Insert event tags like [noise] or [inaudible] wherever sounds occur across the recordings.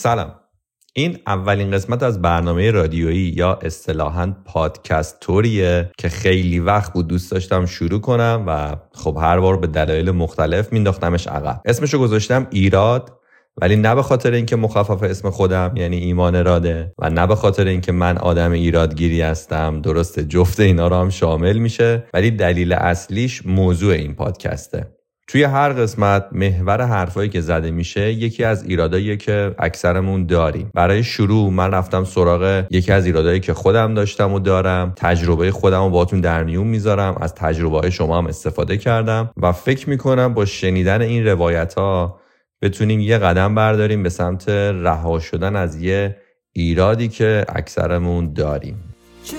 سلام. این اولین قسمت از برنامه رادیویی یا اصطلاحا پادکست توریه که خیلی وقت بود دوست داشتم شروع کنم و خب هر بار به دلایل مختلف مینداختمش عقب. اسمشو گذاشتم ایراد ولی نه به خاطر اینکه مخفف اسم خودم یعنی ایمان اراده و نه به خاطر اینکه من آدم ایرادگیری هستم درسته جفت اینا رو هم شامل میشه ولی دلیل اصلیش موضوع این پادکسته. توی هر قسمت محور حرفایی که زده میشه یکی از ایرادایی که اکثرمون داریم. برای شروع من رفتم سراغ یکی از ایرادایی که خودم داشتم و دارم. تجربه خودم رو باتون در میون می‌ذارم. از تجربه شما هم استفاده کردم و فکر می‌کنم با شنیدن این روایت ها بتونیم یه قدم برداریم به سمت رها شدن از یه ایرادی که اکثرمون داریم. چه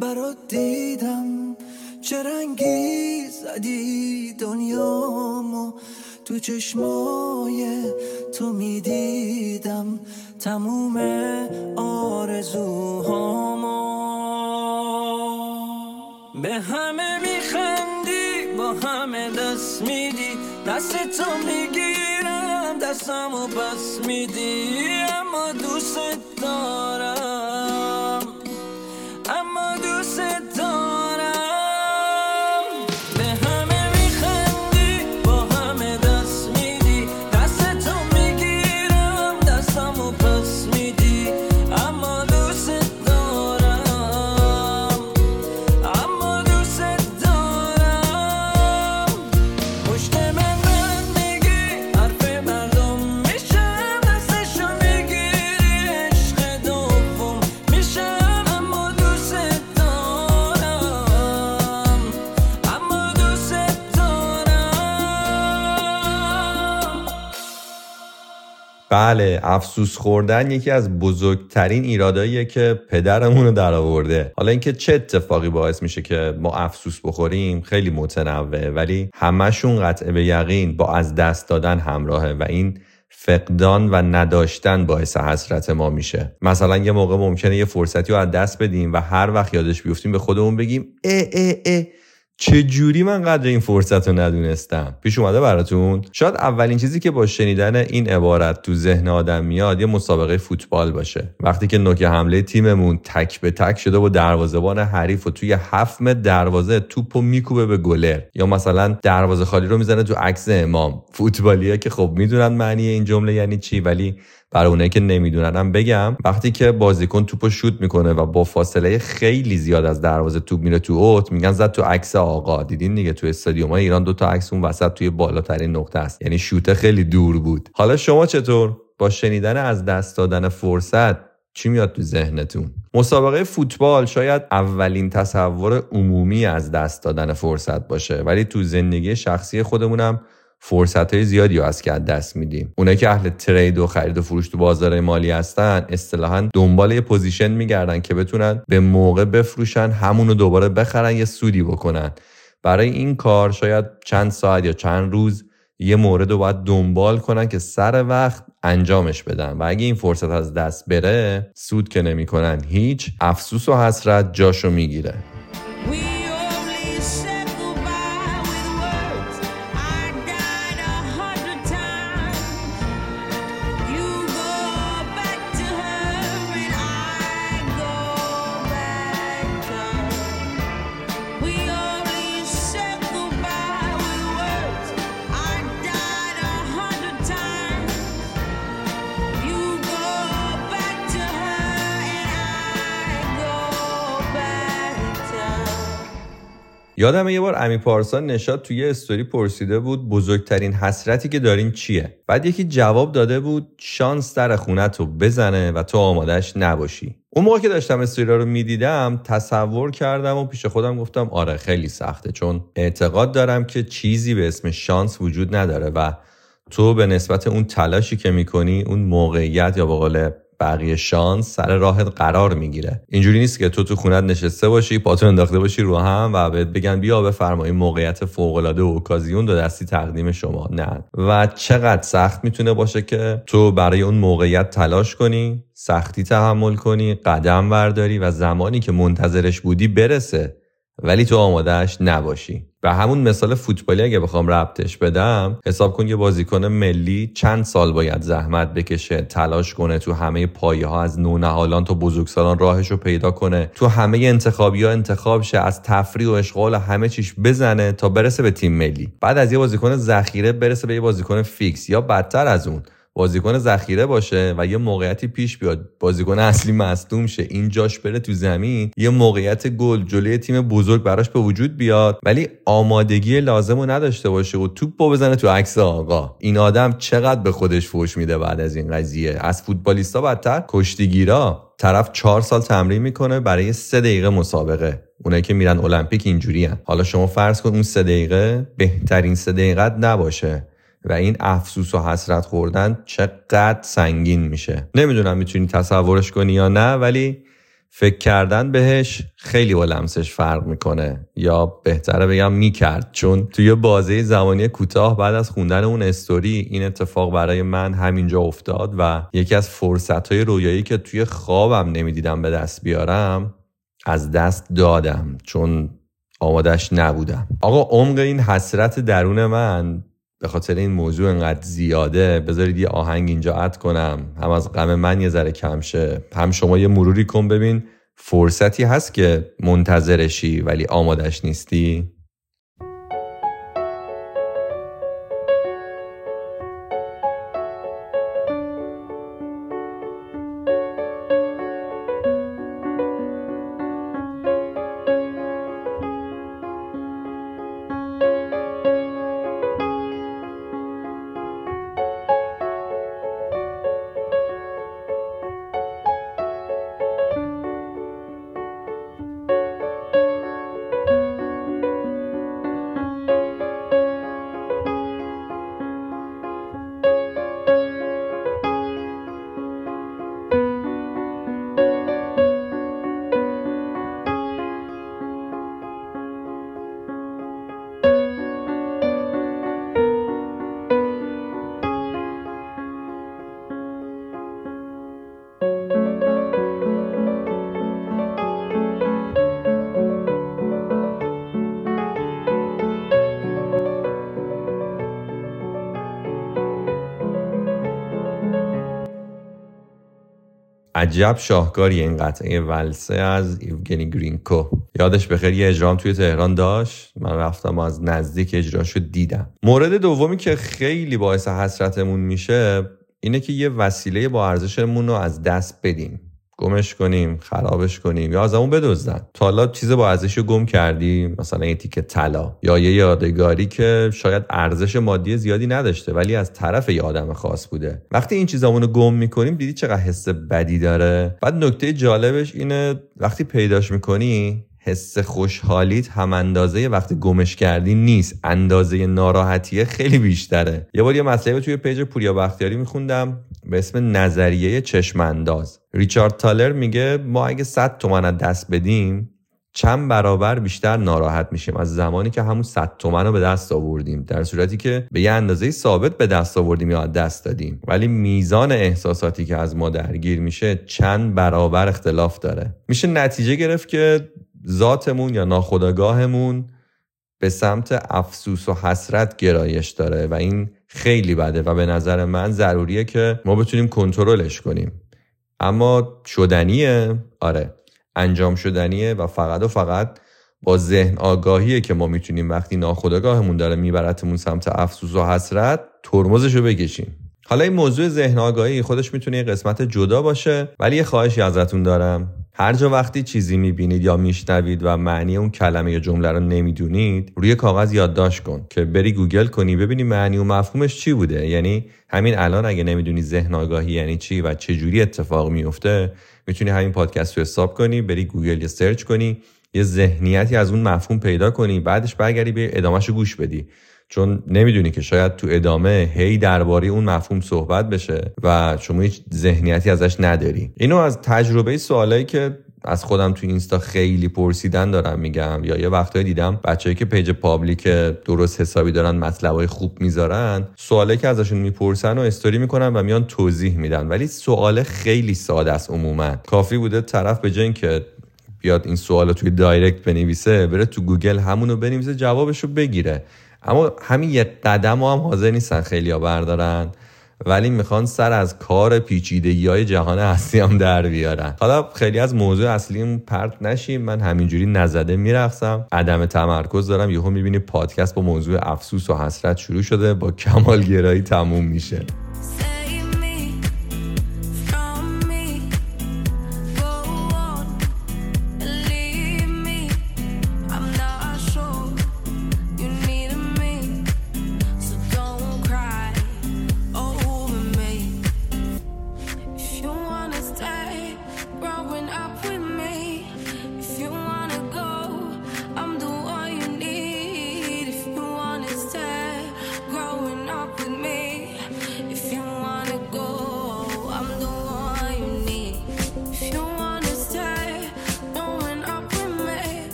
برات دیدم؟ چه رنگی زدی دنیامو تو چشمای تو می‌دیدم تموم آرزوهامو. به همه میخندی با همه دست میدی. دست تو می‌گیرم دستمو پس میدی. اما دوست بله افسوس خوردن یکی از بزرگترین ایراداییه که پدرمون رو در آورده حالا اینکه چه اتفاقی باعث میشه که ما افسوس بخوریم خیلی متنوعه ولی همشون قطع به یقین با از دست دادن همراهه و این فقدان و نداشتن باعث حسرت ما میشه. مثلا یه موقع ممکنه یه فرصتی رو از دست بدیم و هر وقت یادش بیفتیم به خودمون بگیم اه اه اه. چه جوری من قدر این فرصت رو ندونستم؟ پیش اومده براتون؟ شاید اولین چیزی که با شنیدن این عبارت تو ذهن آدم میاد یه مسابقه فوتبال باشه. وقتی که نوک حمله تیممون تک به تک شده با دروازه‌بان حریف و توی هفت دروازه توپو میکوبه به گلر. یا مثلا دروازه خالی رو می‌زنه تو عکس امام. فوتبالیه که خب می‌دونن معنی این جمله یعنی چی ولی برای اونایی که نمیدوننم بگم وقتی که بازیکن توپو شوت می‌کنه و با فاصله خیلی زیاد از دروازه توپ میره تو اوت میگن زد تو عکس آقا. دیدین دیگه تو استادیوم های ایران دو تا عکس اون وسط توی بالاترین نقطه است. یعنی شوت خیلی دور بود. حالا شما چطور؟ با شنیدن از دست دادن فرصت چی میاد تو ذهنتون؟ مسابقه فوتبال شاید اولین تصور عمومی از دست دادن فرصت باشه ولی تو زندگی شخصی خودمونم فرصت های زیادی رو از که دست میدیم. اونایی که اهل trade و خرید و فروش تو بازار مالی هستن اصطلاحا دنبال یه position میگردن که بتونن به موقع بفروشن همون رو دوباره بخرن یه سودی بکنن. برای این کار شاید چند ساعت یا چند روز یه مورد رو باید دنبال کنن که سر وقت انجامش بدن. و اگه این فرصت از دست بره سود که نمی‌کنن هیچ افسوس و حسرت جاشو می‌گیره. یادم یه بار امی پارسان نشاد توی استوری پرسیده بود بزرگترین حسرتی که دارین چیه؟ بعد یکی جواب داده بود شانس در خونت رو بزنه و تو آمادش نباشی. اون موقع که داشتم استوری رو می‌دیدم تصور کردم و پیش خودم گفتم آره خیلی سخته چون اعتقاد دارم که چیزی به اسم شانس وجود نداره و تو به نسبت اون تلاشی که می‌کنی اون موقعیت یا به بقیه شانس سر راهت قرار می‌گیره. اینجوری نیست که تو تو خونت نشسته باشی پاتو انداخته باشی رو هم و بهت بگن بیا بفرمایی موقعیت فوق العاده و اوکازیون دو دستی تقدیم شما. نه. و چقدر سخت می‌تونه باشه که تو برای اون موقعیت تلاش کنی سختی تحمل کنی قدم برداری و زمانی که منتظرش بودی برسه. ولی تو آمادهش نباشی. و همون مثال فوتبالی اگه بخوام ربطش بدم حساب کن یه بازیکن ملی چند سال باید زحمت بکشه تلاش کنه تو همه پایه ها از نونهالان تا بزرگسالان راهش رو پیدا کنه. تو همه انتخابی ها انتخاب شه از تفریح و اشغال و همه چیش بزنه تا برسه به تیم ملی. بعد از یه بازیکن ذخیره برسه به یه بازیکن فیکس یا بدتر از اون. بازیکن ذخیره باشه و یه موقعیتی پیش بیاد. بازیکن اصلی مصدوم شه. این جاش بره تو زمین. یه موقعیت گل جلوی تیم بزرگ براش به وجود بیاد. ولی آمادگی لازم رو نداشته باشه و توپ بزنه تو عکس آقا. این آدم چقدر به خودش فوش میده بعد از این قضیه؟ از فوتبالیستا بدتر؟ کشتیگیرا؟ طرف چهار سال تمرین می‌کنه برای سه دقیقه مسابقه. اونایی که میرن المپیک اینجوری حالا شما فرض کن اون سه دقیقه بهترین سه دقیقه نباشه. و این افسوس و حسرت خوردن چقدر سنگین میشه. نمی‌دونم می‌تونی تصورش کنی یا نه ولی فکر کردن بهش خیلی با لمسش فرق می‌کنه. یا بهتره بگم می‌کرد چون توی بازه زمانی کوتاه بعد از خوندن اون استوری این اتفاق برای من همینجا افتاد و یکی از فرصت های رویایی که توی خوابم نمی‌دیدم به دست بیارم از دست دادم چون آمادش نبودم. آقا عمق این حسرت درون من به خاطر این موضوع انقدر زیاده بذارید یه آهنگ اینجا اد کنم. هم از غم من یه ذره کم شه. هم شما یه مروری کن ببین. فرصتی هست که منتظرشی ولی آمادش نیستی؟ عجب شاهکاری این قطعه ولسه از ایوگنی گرینکو. یادش بخیر یه اجرام توی تهران داشت؟ من رفتم از نزدیک اجراشو دیدم. مورد دومی که خیلی باعث حسرتمون میشه اینه که یه وسیله با ارزشمون رو از دست بدیم. گمش کنیم خرابش کنیم یا از اون بدزدن. تا حالا چیز با ارزش گم کردی مثلا یه تیکه طلا یا یه یادگاری که شاید ارزش مادی زیادی نداشته ولی از طرف یه آدم خاص بوده. وقتی این چیزامون گم می‌کنیم دیدی چقدر حس بدی داره؟ بعد نکته جالبش اینه وقتی پیداش می‌کنی حس خوشحالیت هم اندازه وقتی گمش کردی نیست. اندازه ناراحتیه خیلی بیشتره. یه بار یه مسئله توی پیج پوریا بختیاری میخوندم. به اسم نظریه چشم انداز ریچارد تالر میگه ما اگه 100 تومن از دست بدیم چند برابر بیشتر ناراحت میشیم. از زمانی که همون 100 تومن رو به دست آوردیم در صورتی که به یه اندازه ثابت به دست آوردیم یا دست دادیم. ولی میزان احساساتی که از ما درگیر میشه چند برابر اختلاف داره. میشه نتیجه گرفت که ذاتمون یا ناخودآگاهمون به سمت افسوس و حسرت گرایش داره و این خیلی بده و به نظر من ضروریه که ما بتونیم کنترلش کنیم. اما شدنیه آره انجام شدنیه و فقط و فقط با ذهن آگاهیه که ما می‌تونیم وقتی ناخودآگاهمون داره میبرتمون سمت افسوس و حسرت ترمزش رو بکشیم. حالا این موضوع ذهن آگاهی خودش می‌تونه یه قسمت جدا باشه ولی یه خواهشی ازتون دارم. هر جا وقتی چیزی می‌بینید یا میشنوید و معنی اون کلمه یا جمله رو نمی‌دونید روی کاغذ یادداشت کن که بری گوگل کنی ببینی معنی و مفهومش چی بوده. یعنی همین الان اگه نمی‌دونی ذهن آگاهی یعنی چی و چه جوری اتفاق میفته می‌تونی همین پادکست رو حساب کنی بری گوگل یا search کنی یه ذهنیتی از اون مفهوم پیدا کنی بعدش برگردی به ادامهش گوش بدی. چون نمی‌دونی که شاید تو ادامه هی درباره اون مفهوم صحبت بشه و شما هیچ ذهنیتی ازش نداری. اینو از تجربه سوالایی که از خودم تو اینستا خیلی پرسیدن دارم میگم یا یه وقتایی دیدم بچههایی که page public درست حسابی دارن مطلبای خوب می‌ذارن سوالی که ازشون می‌پرسن و استوری می‌کنن و میان توضیح میدن. ولی سوال خیلی ساده است عموما. کافی بوده طرف به جای که بیاد این سوال توی direct بنویسه بره تو گوگل همونو بنویسه جوابشو بگیره. اما همین یه قدم هم حاضر نیستن خیلی ها بردارن ولی می‌خوان سر از کار پیچیدگی های جهان هستی هم در بیارن. حالا خیلی از موضوع اصلیم پرت نشیم من همینجوری نزده میرقصم. عدم تمرکز دارم یهو می‌بینی پادکست با موضوع افسوس و حسرت شروع شده با کمالگرایی تموم میشه.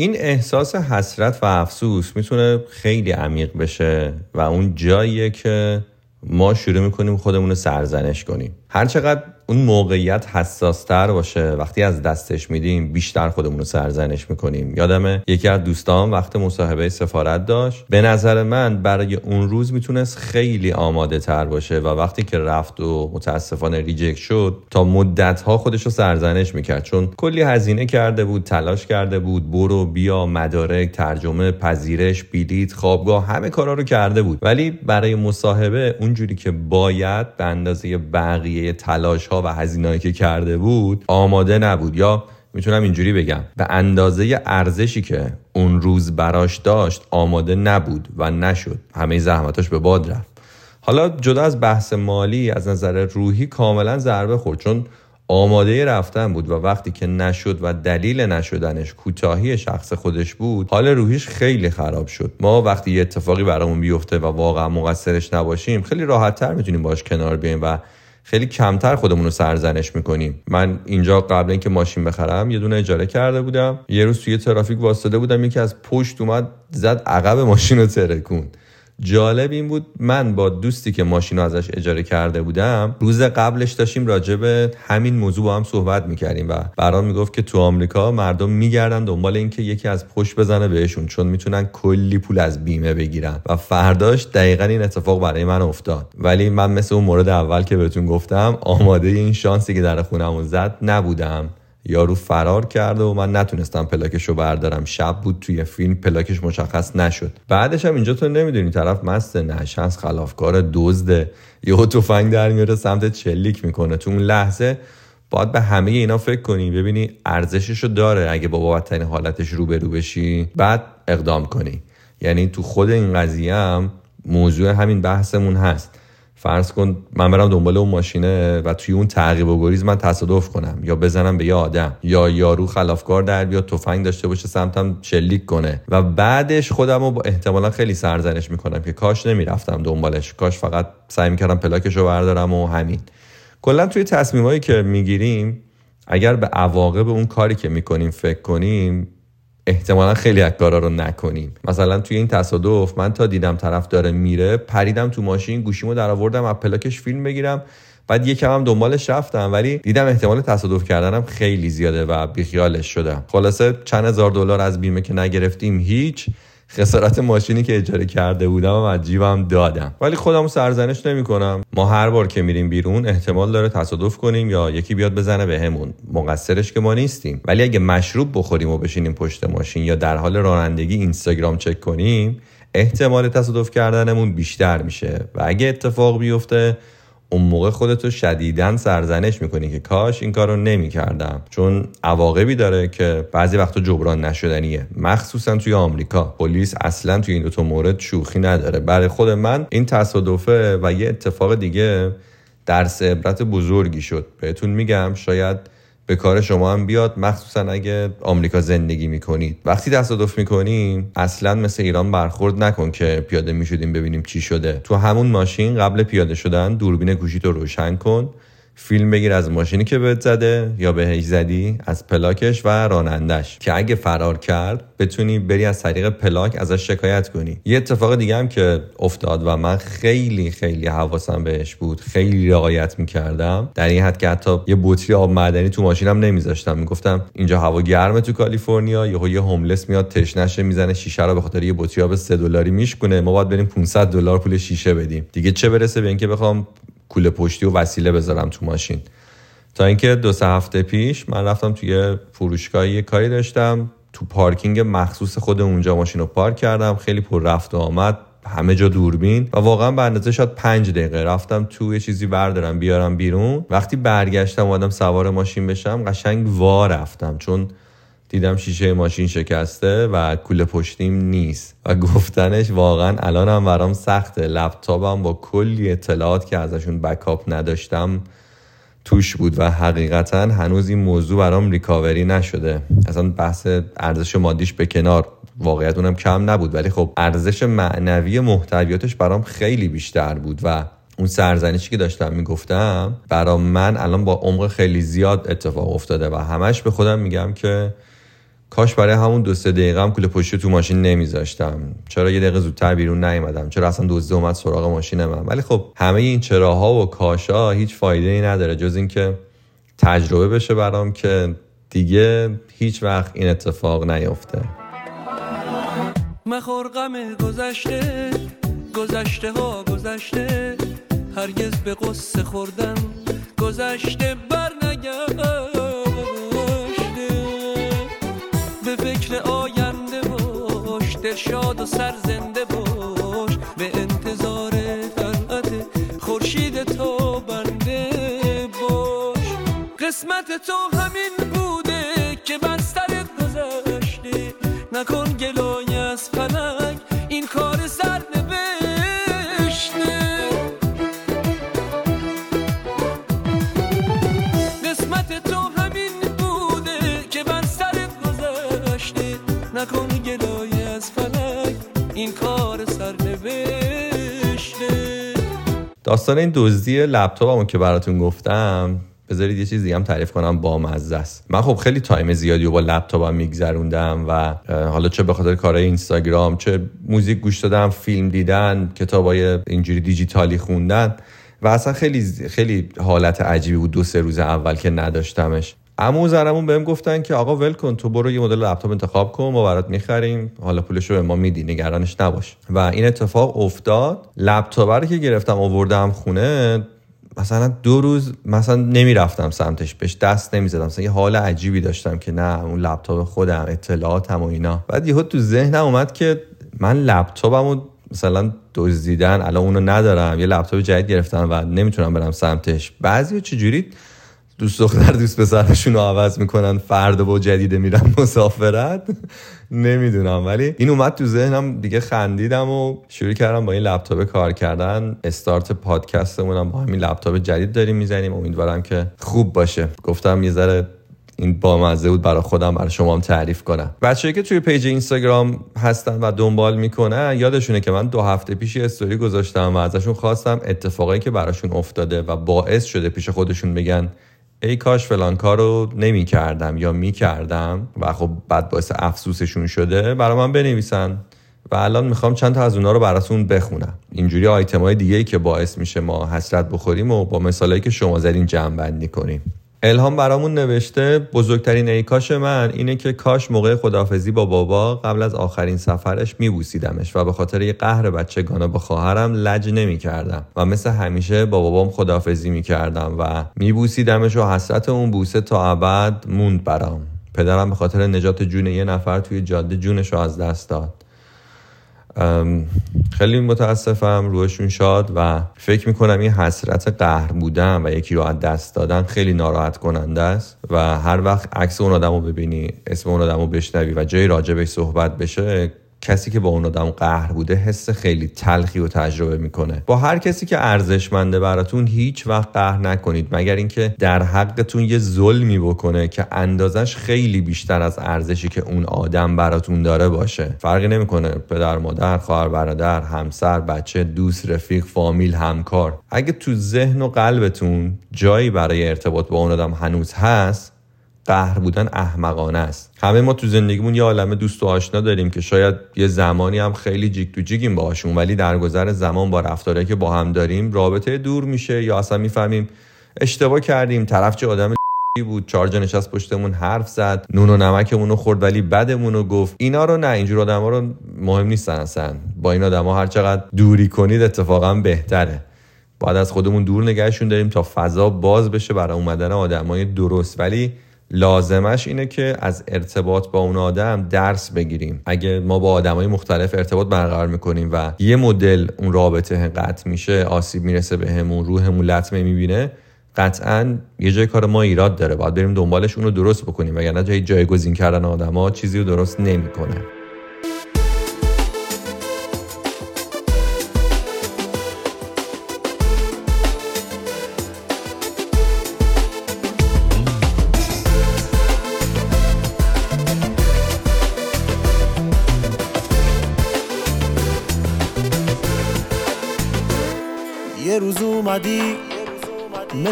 این احساس حسرت و افسوس می‌تونه خیلی عمیق بشه و اون جاییه که ما شروع می‌کنیم خودمون رو سرزنش کنیم. هرچقدر اون موقعیت حساستر باشه. وقتی از دستش میدیم بیشتر خودمون رو سرزنش می‌کنیم. یادمه؟ یکی از دوستان وقت مصاحبه سفارت داشت. به نظر من برای اون روز می‌تونست خیلی آماده تر باشه و وقتی که رفت و متاسفانه ریجکت شد تا مدت ها خودش رو سرزنش می‌کرد. چون کلی هزینه کرده بود تلاش کرده بود برو بیا مدارک ترجمه پذیرش بلیط خوابگاه همه کارا رو کرده بود. ولی برای مصاحبه اونجوری که باید به اندازه بقیه تلاش ها و هزینه‌ای که کرده بود آماده نبود. یا می‌تونم اینجوری بگم به اندازه ارزشی که اون روز براش داشت آماده نبود و نشد. همه زحمتاش به باد رفت. حالا جدا از بحث مالی از نظر روحی کاملا ضربه خورد چون آماده رفتن بود و وقتی که نشد و دلیل نشدنش کوتاهی شخص خودش بود حال روحیش خیلی خراب شد. ما وقتی یه اتفاقی برامون بیفته و واقعا مقصرش نباشیم خیلی راحتتر می‌تونیم باش کنار بیایم و خیلی کمتر خودمون رو سرزنش می‌کنیم. من اینجا قبل اینکه ماشین بخرم یه دونه اجاره کرده بودم. یه روز توی ترافیک واسطه بودم یکی از پشت اومد زد عقب ماشین رو ترکون جالب این بود من با دوستی که ماشین ازش اجاره کرده بودم روز قبلش داشتیم راجع به همین موضوع با هم صحبت می‌کردیم و برام می‌گفت که تو آمریکا مردم میگردن دنبال اینکه یکی از پشت بزنه بهشون چون می‌تونن کلی پول از بیمه بگیرن و فرداش دقیقا این اتفاق برای من افتاد. ولی من مثل اون مورد اول که بهتون گفتم آماده این شانسی که در خونمون زد نبودم. یارو فرار کرده و من نتونستم پلاکش رو بردارم. شب بود توی فیلم پلاکش مشخص نشد. بعدش هم اینجا تو نمی‌دونی طرف مست نشنس خلافکار دزده. یهو تفنگ در میاره سمت چلیک می‌کنه. تو اون لحظه باید به همه اینا فکر کنی. ببینی ارزشش رو داره اگه با بدترین حالتش روبرو بشی بعد اقدام کنی. یعنی تو خود این قضیه هم موضوع همین بحثمون هست. فرض کن من برم دنبال اون ماشینه و توی اون تعقیب و گریز من تصادف کنم. یا بزنم به یه آدم. یا یارو خلافکار در بیاد تفنگ داشته باشه سمتم شلیک کنه. و بعدش خودم رو احتمالا خیلی سرزنش می‌کنم که کاش نمی‌رفتم دنبالش. کاش فقط سعی می‌کردم پلاکش رو بردارم و همین. کلا توی تصمیمایی که می‌گیریم اگر به عواقب اون کاری که می‌کنیم فکر کنیم احتمالا خیلی از کارا رو نکنیم. مثلا توی این تصادف من تا دیدم طرف داره میره پریدم تو ماشین گوشیمو در آوردم از پلاکش فیلم بگیرم بعد یکم هم دنبالش رفتم ولی دیدم احتمال تصادف کردنم خیلی زیاده و بیخیالش شدم. خلاصه چند هزار دلار از بیمه که نگرفتیم هیچ. خسارت ماشینی که اجاره کرده بودم و از جیبم دادم. ولی خودم سرزنش نمی کنم ما هر بار که میریم بیرون احتمال داره تصادف کنیم یا یکی بیاد بزنه بهمون به مقصرش که ما نیستیم. ولی اگه مشروب بخوریم و بشینیم پشت ماشین یا در حال رانندگی اینستاگرام چک کنیم احتمال تصادف کردنمون بیشتر میشه. و اگه اتفاق بیفته اون موقع خودتو شدیدن سرزنش می‌کنی که کاش این کارو نمی‌کردم. چون عواقبی داره که بعضی وقتا جبران نشدنیه. مخصوصا توی آمریکا. پلیس اصلا توی این دوتا مورد شوخی نداره. برای خود من این تصادفه و یه اتفاق دیگه درس عبرت بزرگی شد. بهتون میگم شاید به کار شما هم بیاد. مخصوصا اگه آمریکا زندگی می‌کنید. وقتی تصادف می‌کنیم اصلا مثل ایران برخورد نکن که پیاده می‌شدیم ببینیم چی شده. تو همون ماشین قبل پیاده شدن دوربین گوشی رو روشن کن. فیلم بگیر از ماشینی که بهت زده یا بهش زدی از پلاکش و رانندش که اگه فرار کرد بتونی بری از طریق پلاک ازش شکایت کنی. یه اتفاق دیگه هم که افتاد و من خیلی خیلی حواسم بهش بود خیلی رعایت می‌کردم. در این حد که حتی یه بطری آب معدنی تو ماشینم نمیذاشتم. می‌گفتم اینجا هوا گرمه تو کالیفرنیا یهو یه هوملس میاد تشنشه می‌زنه شیشه رو به خاطر یه بطری آب 3 دلاری میشکونه. ما باید بریم 500 دلار پول شیشه بدیم. دیگه چه برسه به اینکه بخوام کوله پشتی و وسیله بذارم تو ماشین. تا اینکه دو سه هفته پیش من رفتم توی فروشگاه یه کاری داشتم. تو پارکینگ مخصوص خود اونجا ماشین رو پارک کردم. خیلی پر رفت و آمد. همه جا دوربین. و واقعا به اندازه شاید پنج دقیقه رفتم تو یه چیزی بردارم بیارم بیرون. وقتی برگشتم اومدم سوار ماشین بشم قشنگ وا رفتم. چون دیدم شیشه ماشین شکسته و کوله پشتیم نیست. و گفتنش واقعا الانم برام سخته. لپتاپم با کلی اطلاعات که ازشون بکاپ نداشتم توش بود و حقیقتا هنوز این موضوع برام ریکاوری نشده. اصلا بحث ارزش مادیش به کنار واقعیت اونم کم نبود ولی خب ارزش معنوی محتویاتش برام خیلی بیشتر بود و اون سرزنشی که داشتم می‌گفتم برام من الان با عمق خیلی زیاد اتفاق افتاده و همش به خودم میگم که کاش برای همون دو سه دقیقه هم کوله پشتی تو ماشین نمیذاشتم. چرا یه دقیقه زودتر بیرون نیومدم؟ چرا اصلا دزده اومد سراغ ماشین من؟ ولی خب همه این چراها و کاشا هیچ فایده ای نداره جز اینکه تجربه بشه برام که دیگه هیچ وقت این اتفاق نیفته. مخور غم گذشته گذشته ها گذشته هرگز به قصه خوردن گذشته بر دلشاد و سرزنده باش. به انتظار طلعت خورشید تو بنده باش. قسمت تو همین بوده که بر سر گذشته. نکن گلای داستان این دزدی لپتاپمو که براتون گفتم بذارید یه چیزی هم تعریف کنم با مزه است من خب خیلی time زیادی و با لپتاپم میگذروندم و حالا چه به خاطر کارهای اینستاگرام چه موزیک گوش دادم فیلم دیدن کتابای اینجوری دیجیتالی خوندن و اصلا خیلی خیلی حالت عجیبی بود دو سه روز اول که نداشتمش. اما زرمون بهم گفتن که آقا ول کن تو برو یه مدل لپتاپ انتخاب کن ما برات می‌خریم. حالا پولش رو به ما میدی نگرانش نباش. و این اتفاق افتاد. لپتاپ رو که گرفتم آوردم خونه مثلا دو روز مثلا نمی‌رفتم سمتش بهش دست نمی‌زدم. مثلا یه حال عجیبی داشتم که نه اون لپتاپ خودم اطلاعاتم و اینا. بعد یهو تو ذهنم اومد که من لپتاپمو مثلا دزدیدن الان اونو ندارم. یه لپتاپ جدید گرفتم و نمی‌تونم برم سمتش. بعضی چجوری دوست دختر دوست پسرشون رو عوض می‌کنن فرد با جدیده میرن مسافرت. نمی‌دونم ولی این اومد تو ذهنم دیگه خندیدم و شروع کردم با این لپتاپ کار کردن. استارت پادکستمونم با همین لپتاپ جدید داریم می‌زنیم. امیدوارم که خوب باشه. گفتم یه ذره این بامزه بود برای خودم برای شما هم تعریف کنم. بچه‌هایی که توی page اینستاگرام هستن و دنبال می‌کنن یادشونه که من دو هفته پیش استوری گذاشتم و ازشون خواستم اتفاقایی که براشون افتاده و باعث شده پیش خودشون بگن ای کاش فلان کارو نمی کردم یا می کردم و خب بعد باعث افسوسشون شده برای من بنویسن و الان می‌خوام چند تا از اونا رو براتون بخونم. اینجوری آیتم های دیگه ای که باعث میشه ما حسرت بخوریم و با مثالایی که شما زدین جمع بندی کنیم. الهام برامون نوشته بزرگترین ایکاش من اینه که کاش موقع خدافزی با بابا قبل از آخرین سفرش میبوسیدمش و به خاطر یه قهر بچگانه با خواهرم لج نمی‌کردم و مثل همیشه با بابام خدافزی می‌کردم و میبوسیدمش و حسرت اون بوسه تا ابد موند برام. پدرم به خاطر نجات جون یه نفر توی جاده جونش رو از دست داد. خیلی متاسفم روشون شاد و فکر می‌کنم این حسرت قهر بودن و یکی رو از دست دادن خیلی ناراحت کننده است و هر وقت عکس اون آدم رو ببینی اسم اون آدم رو بشنوی و جای راجبش صحبت بشه کسی که با اون آدم قهر بوده حس خیلی تلخی و تجربه می‌کنه. با هر کسی که ارزشمنده براتون هیچ وقت قهر نکنید مگر اینکه در حقتون یه ظلمی بکنه که اندازش خیلی بیشتر از ارزشی که اون آدم براتون داره باشه. فرقی نمی‌کنه پدر مادر خواهر برادر همسر بچه دوست رفیق فامیل همکار. اگه تو ذهن و قلبتون جایی برای ارتباط با اون آدم هنوز هست قهر بودن احمقانه است. همه ما تو زندگیمون یه عالمه دوست و آشنا داریم که شاید یه زمانی هم خیلی جیگ تو جیگیم باهاشون ولی در گذر زمان با رفتاره که با هم داریم رابطه دور میشه یا اصلا می‌فهمیم اشتباه کردیم طرف چه آدم [laughs] بود چهار نشست پشتمون حرف زد نون و نمکمون رو خورد ولی بدمون رو گفت. اینا رو نه اینجور آدم ها رو مهم نیستن اصلا. با این آدم ها هر چقدر دوری کنید اتفاقا بهتره. باید از خودمون دور نگهشون داریم تا فضا باز بشه برای اومدن آدمای درست. ولی لازمش اینه که از ارتباط با اون آدم درس بگیریم. اگه ما با آدمای مختلف ارتباط برقرار می‌کنیم و یه مدل اون رابطه قطع میشه آسیب می‌رسه بهمون به روحمون لطمه می‌بینه قطعا یه جای کار ما ایراد داره. باید بریم دنبالش اون رو درست بکنیم وگرنه جای جایگزین کردن آدما چیزی رو درست نمی‌کنه.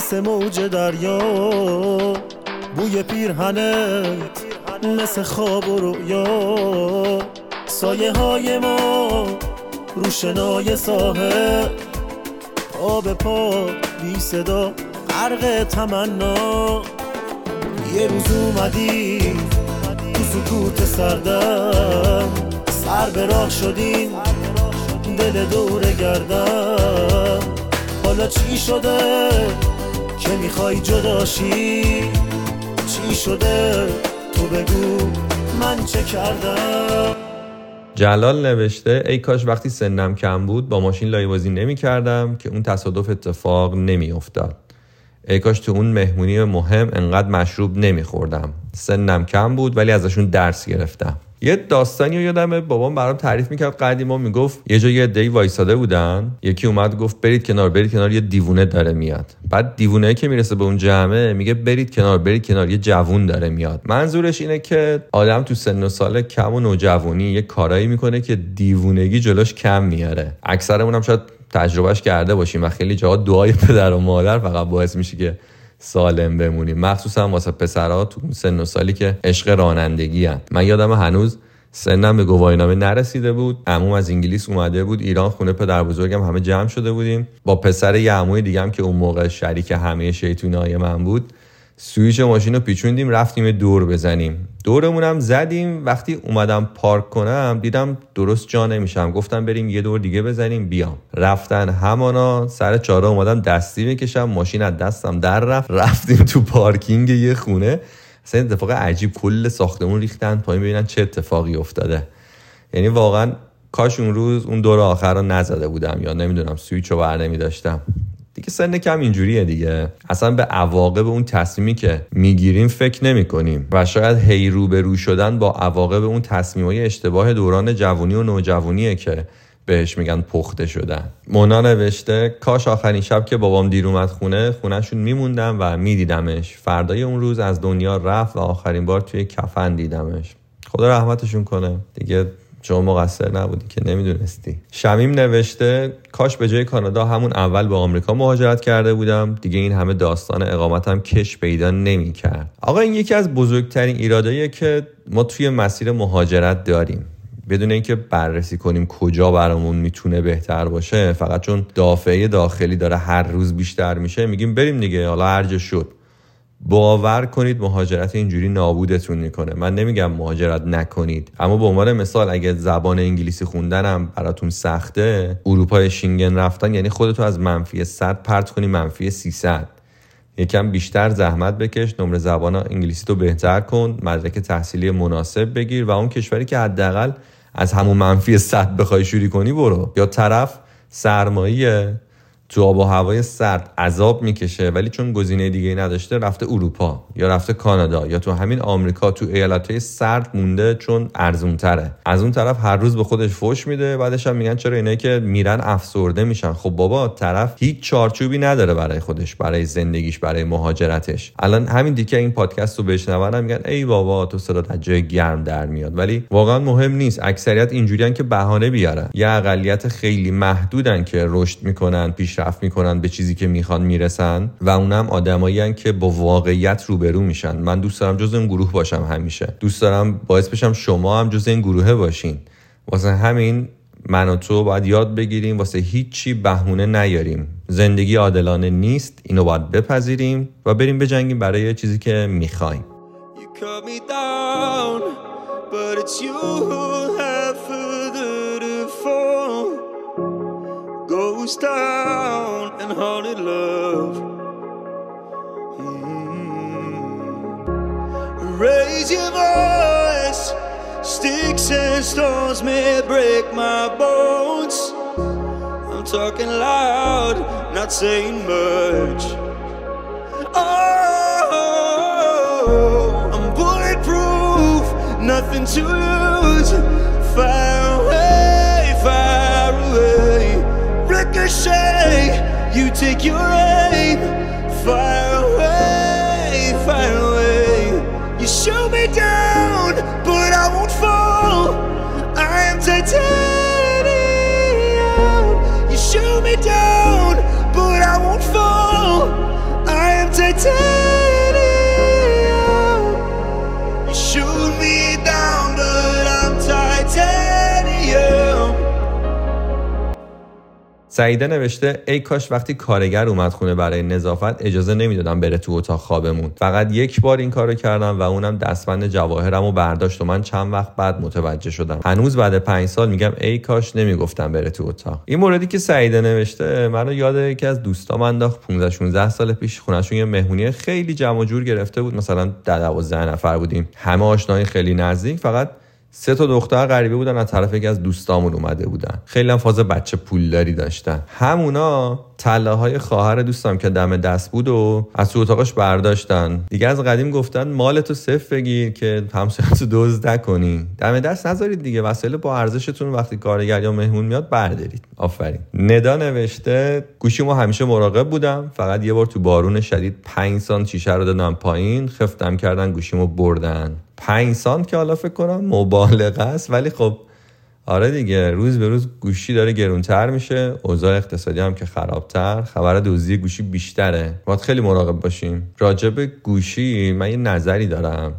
مثل موج دریا بوی پیرهنت مثل خواب و رویا سایه های ما روشنای ساحل به پا بی صدا غرق تمنا. یه روز اومدی تو سکوت سردم سر به راه شدیم دل دور گردم. حالا چی شده؟ که می‌خوای جداشی چی شده تو بگو من چه کردم جلال نوشته ای کاش وقتی سنم کم بود با ماشین لایه بازی نمی کردم که اون تصادف اتفاق نمی افتاد. ای کاش تو اون مهمونی مهم انقدر مشروب نمی خوردم. سنم کم بود ولی ازشون درس گرفتم. یه داستانی رو یادمه. بابام برام تعریف می‌کرد. قدیما می‌گفت یه جا یه دی وایساده بودن. یکی اومد گفت برید کنار برید کنار یه دیوونه داره میاد. بعد دیوونه که می‌رسه به اون جمعه میگه برید کنار برید کنار یه جوون داره میاد. منظورش اینه که آدم تو سن و سال کم و نوجوانی یه کارایی می‌کنه که دیوونگی جلوش کم میاره. اکثرمون هم شاید تجربهش کرده باشیم و خیلی جاها دعای پدر و مادر فقط باعث میشه که سالم بمونیم. مخصوصا واسه پسرها تو سن و سالی که عشق رانندگی هن. من یادم هنوز سنم به گواهینامه نرسیده بود. عموم از انگلیس اومده بود ایران خونه پدر بزرگم همه جمع شده بودیم. با پسر یه عموی دیگم که اون موقع شریک همه شیطونای من بود. سویچ ماشین رو پیچوندیم رفتیم دور بزنیم. دورمونم زدیم. وقتی اومدم پارک کنم دیدم درست جا نمیشم. گفتم بریم یه دور دیگه بزنیم بیام. رفتن همانا. سر چاره اومدم دستی بکشم. ماشین از دستم در رفت. رفتیم تو پارکینگ یه خونه. اصلا اتفاق عجیب. کل ساختمون ریختن پایین ببینن چه اتفاقی افتاده. یعنی واقعا کاش اون روز اون دور آخر رو نزده بودم یا نمی‌دونم سویچ رو بر نمی داشتم دیگه سن کم اینجوریه دیگه. اصلا به عواقب اون تصمیمی که می‌گیریم فکر نمی کنیم و شاید هی رو به رو شدن با عواقب اون تصمیمای اشتباه دوران جوونی و نوجوانیه که بهش میگن پخته شدن. مونا نوشته کاش آخرین شب که بابام دیر اومد خونه خونهشون میموندم و میدیدمش. فردای اون روز از دنیا رفت و آخرین بار توی کفن دیدمش. خدا رحمتشون کنه. دیگه شما مقصر نبودی که نمی‌دونستی. شمیم نوشته کاش به جای کانادا همون اول به آمریکا مهاجرت کرده بودم. دیگه این همه داستان اقامتم کش پیدا نمی‌کرد. آقا این یکی از بزرگترین ایراداییه که ما توی مسیر مهاجرت داریم. بدون اینکه بررسی کنیم کجا برامون می‌تونه بهتر باشه فقط چون دافعه داخلی داره هر روز بیشتر میشه میگیم بریم دیگه حالا هر شد. باور کنید مهاجرت اینجوری نابودتون می‌کنه. من نمیگم مهاجرت نکنید اما به عنوان مثال اگه زبان انگلیسی خوندنم براتون سخته اروپای شینگن رفتن یعنی خودتو از منفی 100 پرت کنی منفی 300 یکم بیشتر زحمت بکش نمره زبان انگلیسی تو بهتر کن مدرک تحصیلی مناسب بگیر و اون کشوری که حداقل از همون منفی 100 بخوای شوری کنی برو. یا طرف سرمایه تو آب و هوای سرد عذاب می‌کشه ولی چون گزینه دیگه نداشته رفته اروپا یا رفته کانادا یا تو همین آمریکا تو ایالتهای سرد مونده چون ارزون تره از اون طرف هر روز به خودش فوش میده بعدش هم میگن چرا اینایی که میرن افسرده میشن. خب بابا طرف هیچ چارچوبی نداره برای خودش برای زندگیش برای مهاجرتش. الان همین دیگه این پادکست رو بشنون میگن ای بابا تو صدا از جای گرم در میاد. ولی واقعا مهم نیست. اکثریت اینجوریان که بهانه بیارن. یه اقلیت خیلی محدودن که رشد می‌کنن پیشرفت می‌کنن به چیزی که می‌خوان می‌رسن و اونم آدمایی که با واقعیت روبرو میشن. من دوست دارم جز این گروه باشم همیشه. دوست دارم باعث بشم شما هم جز این گروهه باشین. واسه همین من و تو باید یاد بگیریم واسه هیچی بهونه نیاریم. زندگی عادلانه نیست اینو باید بپذیریم و بریم بجنگیم برای چیزی که می‌خوایم. Hmm. Raise your voice, sticks and stones may break my bones. I'm talking loud, not saying much. Oh, I'm bulletproof, nothing to lose. Fire you take your aim. سعیده نوشته ای کاش وقتی کارگر اومد خونه برای نظافت اجازه نمی‌دادم بره تو اتاق خوابمون. فقط یک بار این کارو کردم و اونم دستبند جواهرم و برداشت و من چند وقت بعد متوجه شدم. هنوز بعد پنج سال میگم ای کاش نمی‌گفتم بره تو اتاق. این موردی که سعیده نوشته منو یاد یکی از دوستام انداخت. 15 16 سال پیش خونهشون یه مهمونی خیلی جمع جور گرفته بود. مثلا 10 12 نفر بودیم. همه آشنای خیلی نزدیک فقط سه تا دختر غریبه بودن از طرف یکی از دوستامون اومده بودن. خیلی هم فاز بچه پولداری داشتن. همونا تله های خواهر دوستم که دم دست بود و از تو اتاقش برداشتن. دیگه از قدیم گفتن مال تو صف بگیر که همسایت دزد نکنی. دم دست نذارید دیگه وسایل با ارزشتون وقتی کارگر یا مهمون میاد بردارید. آفرین. ندا نوشته گوشی ما همیشه مراقب بودم. فقط یه بار تو بارون شدید 5 سانت شیشه رو دادم پایین خفتم کردن گوشیمو بردن. 5 سانت که حالا فکر کنم مبالغه است ولی خب آره دیگه روز به روز گوشی داره گرونتر میشه اوضاع اقتصادی هم که خرابتر. خبر دزدی گوشی بیشتره. باید خیلی مراقب باشیم. راجب گوشی من یه نظری دارم.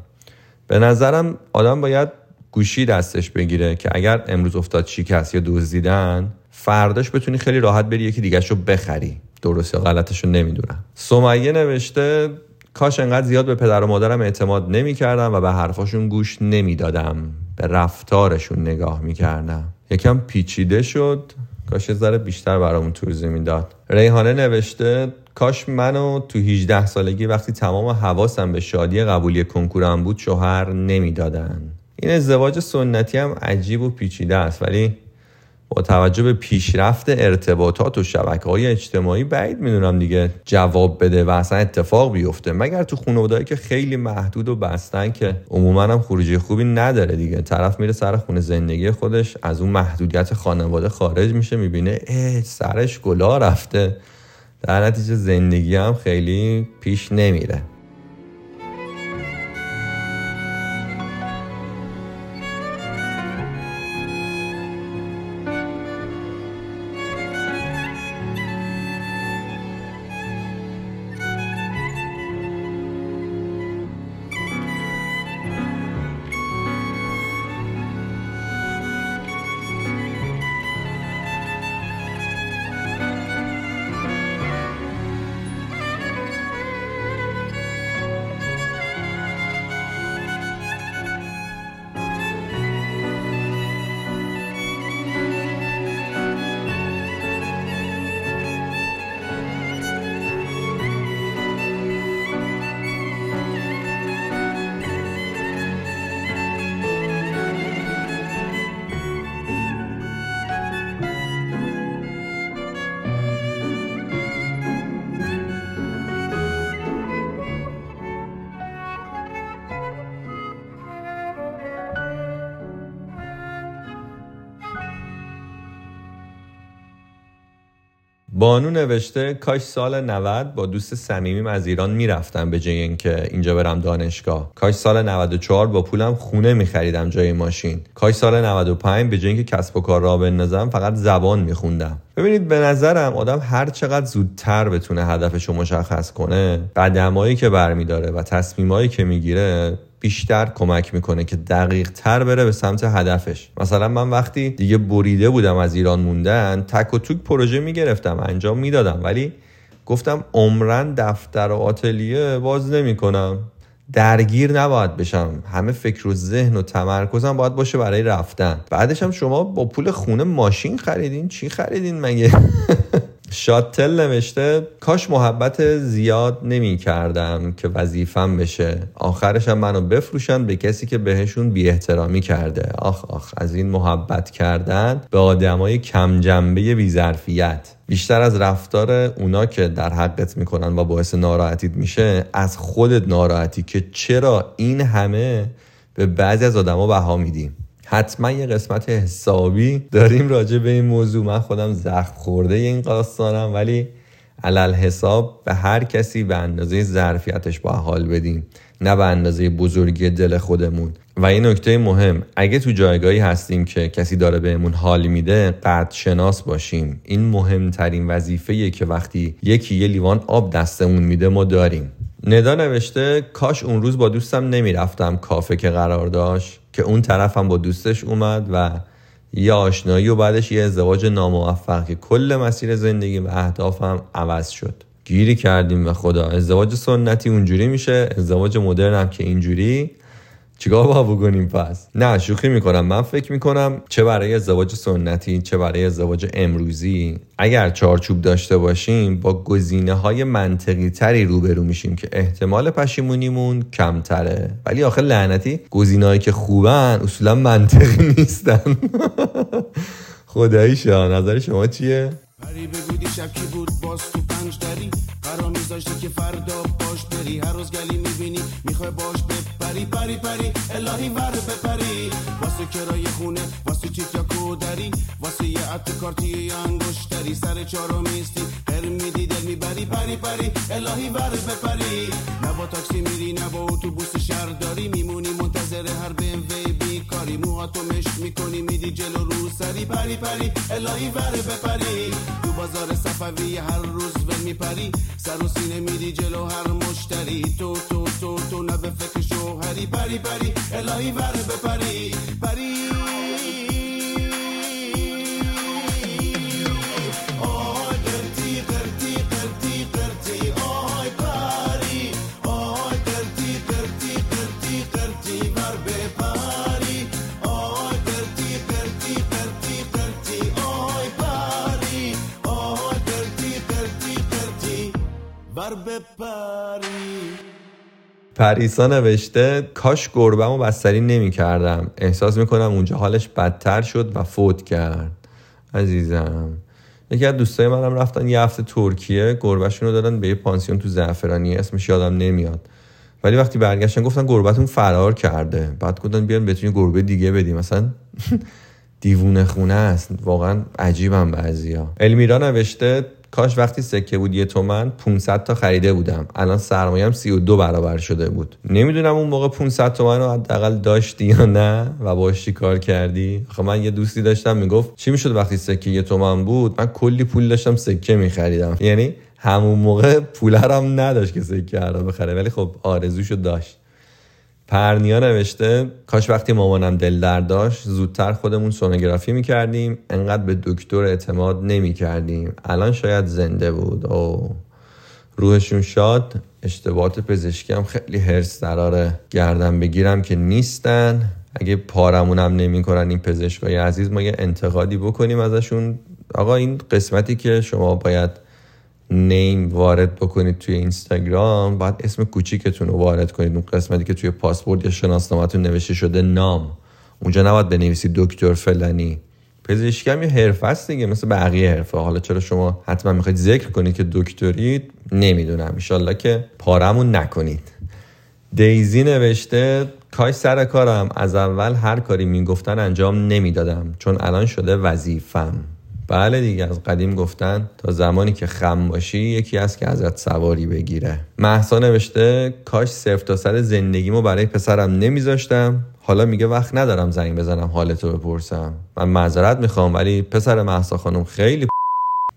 به نظرم آدم باید گوشی دستش بگیره که اگر امروز افتاد شکست یا دزدیدن فرداش بتونی خیلی راحت بری یکی دیگه رو بخری. درست یا غلطش رو نمی‌دونم. سمیه نوشته کاش انقدر زیاد به پدر و مادرم اعتماد نمی‌کردم و به حرفاشون گوش نمی‌دادم. به رفتارشون نگاه می‌کردم. یکم پیچیده شد. کاش یه ذره بیشتر برامون توضیح می‌داد ریحانه نوشته کاش منو تو 18 سالگی وقتی تمام حواسم به شادی قبولی کنکورم بود شوهر نمی‌دادن. این ازدواج سنتی هم عجیب و پیچیده است ولی با توجه به پیشرفت ارتباطات و شبکه های اجتماعی بعید می‌دونم دیگه جواب بده و اصلا اتفاق بیفته. مگر تو خانوادهایی که خیلی محدود و بستن که عموما هم خروجی خوبی نداره دیگه. طرف میره سر خونه زندگی خودش از اون محدودیت خانواده خارج میشه می‌بینه اه سرش گلا رفته. در نتیجه زندگی هم خیلی پیش نمیره. بانو نوشته کاش سال 90 با دوست صمیمیم از ایران می‌رفتم به جای اینکه اینجا برم دانشگاه. کاش سال 94 با پولم خونه میخریدم جای ماشین. کاش سال 95 به جای اینکه کسب و کار را بندازم فقط زبان میخوندم. ببینید به نظرم آدم هر چقدر زودتر بتونه هدفش رو مشخص کنه قدمایی که برمیداره و تصمیمایی که می‌گیره بیشتر کمک می‌کنه که دقیق تر بره به سمت هدفش. مثلا من وقتی دیگه بریده بودم از ایران موندن تک و توک پروژه می‌گرفتم انجام می‌دادم. ولی گفتم عمرن دفتر و آتلیه باز نمی‌کنم. درگیر نباید بشم. همه فکر و ذهن و تمرکزم باید باشه برای رفتن. بعدش هم شما با پول خونه ماشین خریدین؟ چی خریدین مگه؟ شاتل نوشته کاش محبت زیاد نمی کردم که وظیفم بشه. آخرش هم منو بفروشن به کسی که بهشون بی احترامی کرده. آخ آخ از این محبت کردن به آدمای کم جنبه بی بیشتر از رفتار اونا که در حقت می‌کنن و باعث ناراحتیت میشه از خودت ناراحتی که چرا این همه به بعضی از آدما بها میدیم حتما یه قسمت حسابی داریم راجع به این موضوع. من خودم زخم خورده این دارم ولی علل حساب به هر کسی به اندازه ظرفیتش با حال بدیم نه به اندازه بزرگی دل خودمون. و این نکته مهم اگه تو جایگاهی هستیم که کسی داره بهمون حال میده قد شناس باشیم. این مهمترین وظیفه که وقتی یکی یه لیوان آب دستمون میده ما داریم. ندا نوشته کاش اون روز با دوستم نمی‌رفتم کافه که قرار داشت. که اون طرفم با دوستش اومد و یه آشنایی و بعدش یه ازدواج ناموفق که کل مسیر زندگی و اهدافم عوض شد. گیری کردیم به خدا ازدواج سنتی اونجوری میشه ازدواج مدرن هم که اینجوری. چیکار با بکنیم پس؟ نه شوخی می‌کنم. من فکر می‌کنم چه برای ازدواج سنتی چه برای ازدواج امروزی اگر چارچوب داشته باشیم با گزینه های منطقی تری روبرو میشیم که احتمال پشیمونیمون کمتره. ولی آخه لعنتی گزینه‌هایی که خوبن اصولا منطقی نیستن. [laughs] خدایی شا نظر شما چیه؟ که فردا باش بری. هر روز گلی می‌بینی می‌خوای باش بپری پری پری الهی ور بپری واسه کرای خونه واسه چیت یا کودری واسه یه عط کارتی انگشتری. سر چارو میستی هر میدی دل می‌بری. پری پری الهی ور بپری نه با تاکسی میری نه با اتوبوس داری. میمونی منتظر هر بیم وی بیکاری. موهاتو مش می‌کنی میدی جلو رو سری. پری پری الهی ور بپری بازار صفوی هر روز ول میپری. سر و سینه میدی جلو هر مشتری. تو تو تو تو نه به فکر شوهری. پری پری الهی ور بپری. پری. ور بپری. پریسا نوشته کاش گربم و بستری نمی کردم احساس می‌کنم اونجا حالش بدتر شد و فوت کرد. عزیزم. یکی از دوستای منم رفتن یه هفته ترکیه گربهشون رو دادن به یه پانسیون تو زعفرانی اسمش یادم نمیاد. ولی وقتی برگشتن گفتن گربتون فرار کرده. بعد گفتن بیان بهتون یه گربه دیگه بدیم مثلا [laughs] دیوونه خونه است. واقعا عجیبم بعضیا المیرا نوشته کاش وقتی سکه بود یه تومن 500 تا خریده بودم. الان سرمایه‌ام 32 برابر شده بود. نمی‌دونم اون موقع 500 تومن رو حداقل داشتی یا نه و باش چی کار کردی؟ آخه من یه دوستی داشتم می‌گفت چی می‌شد وقتی سکه یه تومن بود؟ من کلی پول داشتم سکه میخریدم. یعنی همون موقع پولرم نداشت که سکه رو بخره. ولی خب آرزوشو داشت. پرنیا نوشته کاش وقتی مامانم دل درد داشت زودتر خودمون سونوگرافی می‌کردیم. انقدر به دکتر اعتماد نمی‌کردیم. الان شاید زنده بود. او. روحشون شاد. اشتباهات پزشکی هم خیلی هرس دراره. گردن بگیرم که نیستن. اگه پارمونم نمی‌کنن این پزشکای عزیز ما یه انتقادی بکنیم ازشون. آقا این قسمتی که شما باید نیم وارد بکنید توی اینستاگرام باید اسم کوچیکتون رو وارد کنید. اون قسمتی که توی پاسپورت یا شناسنامه‌تون نوشته شده نام. اونجا نباید بنویسید دکتر فلانی. پزشکی هم یه حرفه است دیگه مثل بقیه حرفه حالا چرا شما حتما می‌خواید ذکر کنید که دکترید؟ نمی‌دونم. انشالله که پارمون نکنید. دیزی نوشته کاش سر کارم از اول هر کاری می‌گفتن انجام نمی‌دادم چون الان شده وظیفم. بله دیگه از قدیم گفتن تا زمانی که خم باشی یکی از که ازت سواری بگیره. محسا نوشته کاش صرف تا صد زندگیمو برای پسرم نمیذاشتم. حالا میگه وقت ندارم زنگ بزنم حالتو بپرسم. من معذرت می‌خوام ولی پسر محسا خانم خیلی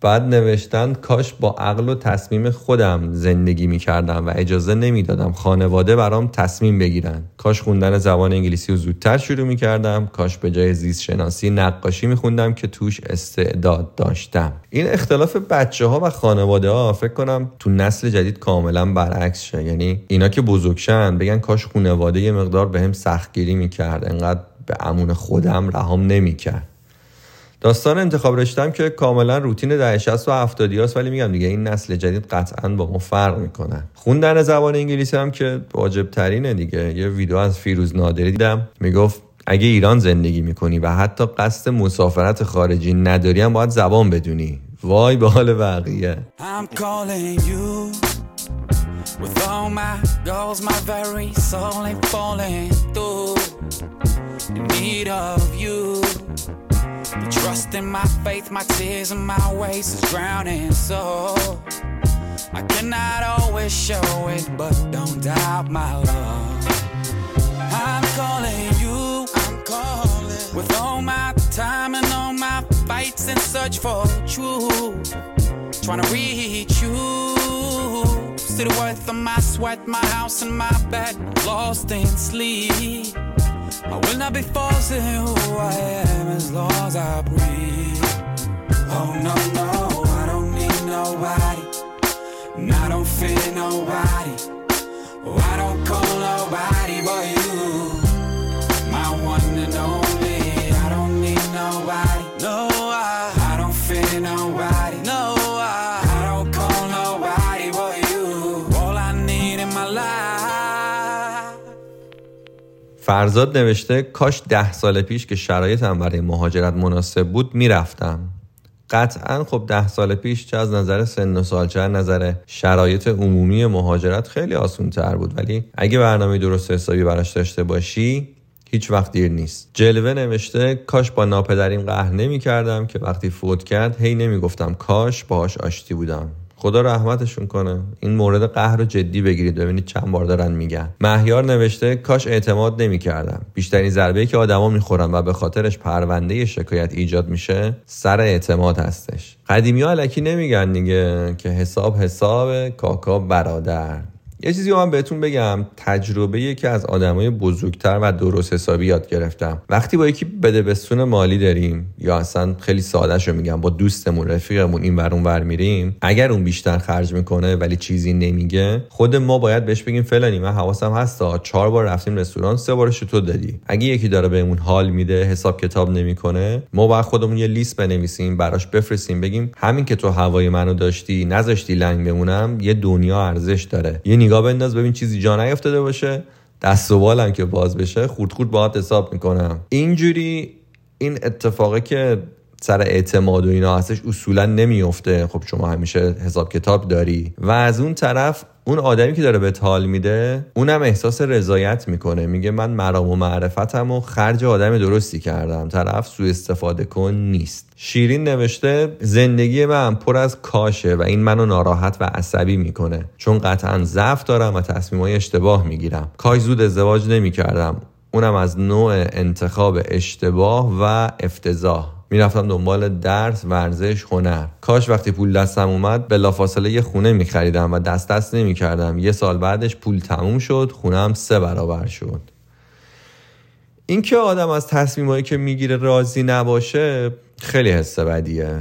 بعد نوشتن کاش با عقل و تصمیم خودم زندگی می‌کردم و اجازه نمی‌دادم خانواده برام تصمیم بگیرن. کاش خوندن زبان انگلیسی رو زودتر شروع می‌کردم. کاش به جای زیست شناسی نقاشی میخوندم که توش استعداد داشتم. این اختلاف بچه ها و خانواده ها فکر کنم تو نسل جدید کاملا برعکس شه. یعنی اینا که بزرگشن بگن کاش خانواده یه مقدار به هم سختگیری می‌کرد. انقدر به امون خودم رهام نمی‌کرد. داستان انتخاب رشتم که کاملا روتین ده 60 و 70 هاست ولی میگم دیگه این نسل جدید قطعا با ما فرق می‌کنه. خوندن زبان انگلیسی هم که واجب ترینه دیگه. یه ویدیو از فیروز نادری دیدم می‌گفت اگه ایران زندگی می‌کنی و حتی قصد مسافرت خارجی نداری هم باید زبان بدونی. وای به حال بقیه. The trust in my faith, my tears and my ways is drowning. So I cannot always show it, but don't doubt my love. I'm calling you. I'm calling with all my time and all my fights in search for truth. Trying to reach you. See the worth of my sweat, my house and my bed, lost in sleep. I will not be forcing who I am as long as I breathe. Oh no, no, I don't need nobody. And I don't fear nobody. Oh, I don't call nobody but you. فرزاد نوشته کاش ده سال پیش که شرایطم برای مهاجرت مناسب بود می‌رفتم. قطعا خب ده سال پیش چه از نظر سن و سال چه از نظر شرایط عمومی مهاجرت خیلی آسون تر بود. ولی اگه برنامه درست حسابی براش داشته باشی هیچ وقت دیر نیست. جلوه نوشته کاش با ناپدریم قهر نمی کردم که وقتی فوت کرد هی نمی گفتم کاش باهاش آشتی بودم. خدا رحمتشون کنه. این مورد قهر رو جدی بگیرید ببینید چند بار دارن میگن. مهیار نوشته کاش اعتماد نمی‌کردم. بیشترین ضربه که آدما می‌خورن و به خاطرش پرونده شکایت ایجاد میشه سر اعتماد هستش. قدیمی ها علکی نمیگن دیگه که حساب حساب کاکا برادر. یه چیزی رو من بهتون بگم. تجربه که از آدمای بزرگتر و درست حسابی یاد گرفتم. وقتی با یکی بده مالی داریم یا اصلا خیلی ساده شو میگم با دوستمون رفیقمون این ور ور میریم اگر اون بیشتر خرج می‌کنه ولی چیزی نمیگه خود ما باید بهش بگیم فلانی. من حواسم هستا چهار بار رفتیم رستوران سه بارش تو دادی. اگه یکی داره بهمون حال میده حساب کتاب نمی‌کنه ما باید خودمون یه لیست بنویسیم براش بفرستیم بگیم همین که تو هوای منو داشتی نذاشتی لنگ بمونم یه دنیا ارزش داره یه نگاه بنداز ببین چیزی جا نیفتاده باشه. دست و بالم که باز بشه خورد خورد باهات حساب می‌کنم. اینجوری این اتفاقه که سر اعتماد و اینا هستش اصولا نمیفته خب شما همیشه حساب کتاب داری. و از اون طرف اون آدمی که داره به حال میده اونم احساس رضایت می‌کنه. میگه من مرام و معرفتم و خرج آدم درستی کردم. طرف سوء استفاده کن نیست. شیرین نوشته زندگی من پر از کاشه و این منو ناراحت و عصبی می‌کنه. چون قطعا ضعف دارم و تصمیمای اشتباه می‌گیرم. کاش زود ازدواج نمی‌کردم. اونم از نوع انتخاب اشتباه و افتضاح. می‌رفتم دنبال درس ورزش هنر. کاش وقتی پول دستم اومد بلافاصله یه خونه میخریدم و دست دست نمی‌کردم. یه سال بعدش پول تموم شد خونم سه برابر شد. اینکه آدم از تصمیمایی که می‌گیره راضی نباشه خیلی حس بدیه.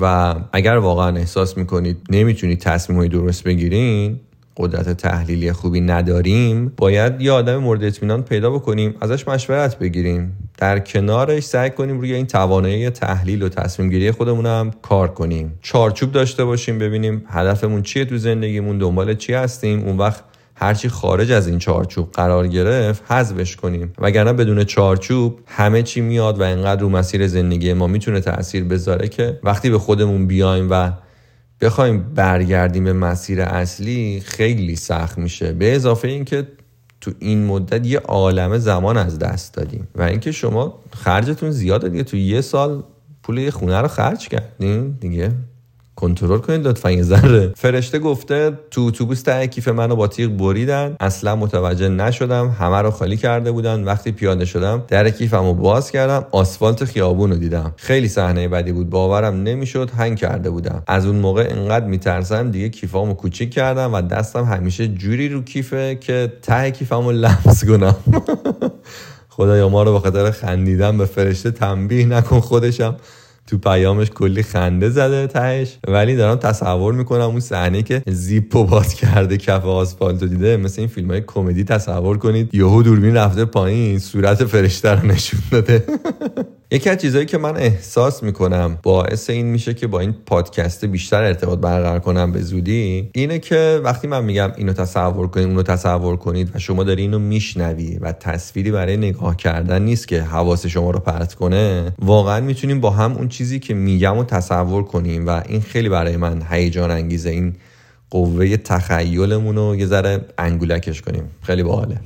و اگر واقعا احساس می‌کنید نمی‌تونید تصمیمای درست بگیرین قدرت تحلیلی خوبی نداریم باید یه آدم مورد اطمینان پیدا بکنیم ازش مشورت بگیریم. در کنارش سعی کنیم روی این توانایی تحلیل و تصمیم گیری خودمون هم کار کنیم. چارچوب داشته باشیم ببینیم هدفمون چیه تو زندگیمون دنبال چی هستیم. اون وقت هرچی خارج از این چارچوب قرار گرفت حذفش کنیم. وگرنه بدون چارچوب همه چی میاد و انقدر رو مسیر زندگی ما می‌تونه تاثیر بذاره که وقتی به خودمون بیایم و بخوایم برگردیم به مسیر اصلی خیلی سخت میشه. به اضافه اینکه تو این مدت یه عالم زمان از دست دادیم و اینکه شما خرجتون زیاده دیگه. تو یه سال پول یه خونه رو خرج کردین دیگه. کنترل کنید لطفا یه ذره. فرشته گفته تو اتوبوس ته کیف منو با تیغ بریدن. اصلا متوجه نشدم همه رو خالی کرده بودن. وقتی پیاده شدم در کیفمو باز کردم آسفالت خیابون رو دیدم. خیلی صحنه بدی بود باورم نمی‌شد هنگ کرده بودم. از اون موقع انقدر میترسم دیگه کیفامو کوچیک کردم و دستم همیشه جوری رو کیفه که ته کیفمو لمس کنم. [laughs] خدایا ما رو به خاطر خندیدن به فرشته تنبیه نکن خودشم. تو پیامش کلی خنده زده تهش. ولی دارم تصور می‌کنم اون صحنه که زیپو باز کرده کف آسفالت دیده مثل این فیلم های کمدی تصور کنید. یهو دوربین رفته پایین صورت فرشته رو نشون داده. [laughs] یکی از چیزهایی که من احساس می‌کنم باعث این میشه که با این پادکست بیشتر ارتباط برقرار کنم به زودی اینه که وقتی من میگم اینو تصور کنید اونو تصور کنید و شما داری اینو میشنوی و تصویری برای نگاه کردن نیست که حواس شما رو پرت کنه واقعا می‌تونیم با هم اون چیزی که میگم و تصور کنیم و این خیلی برای من هیجان انگیزه این قوه تخیلمون رو یه ذره انگولکش کنیم. خیلی باحاله.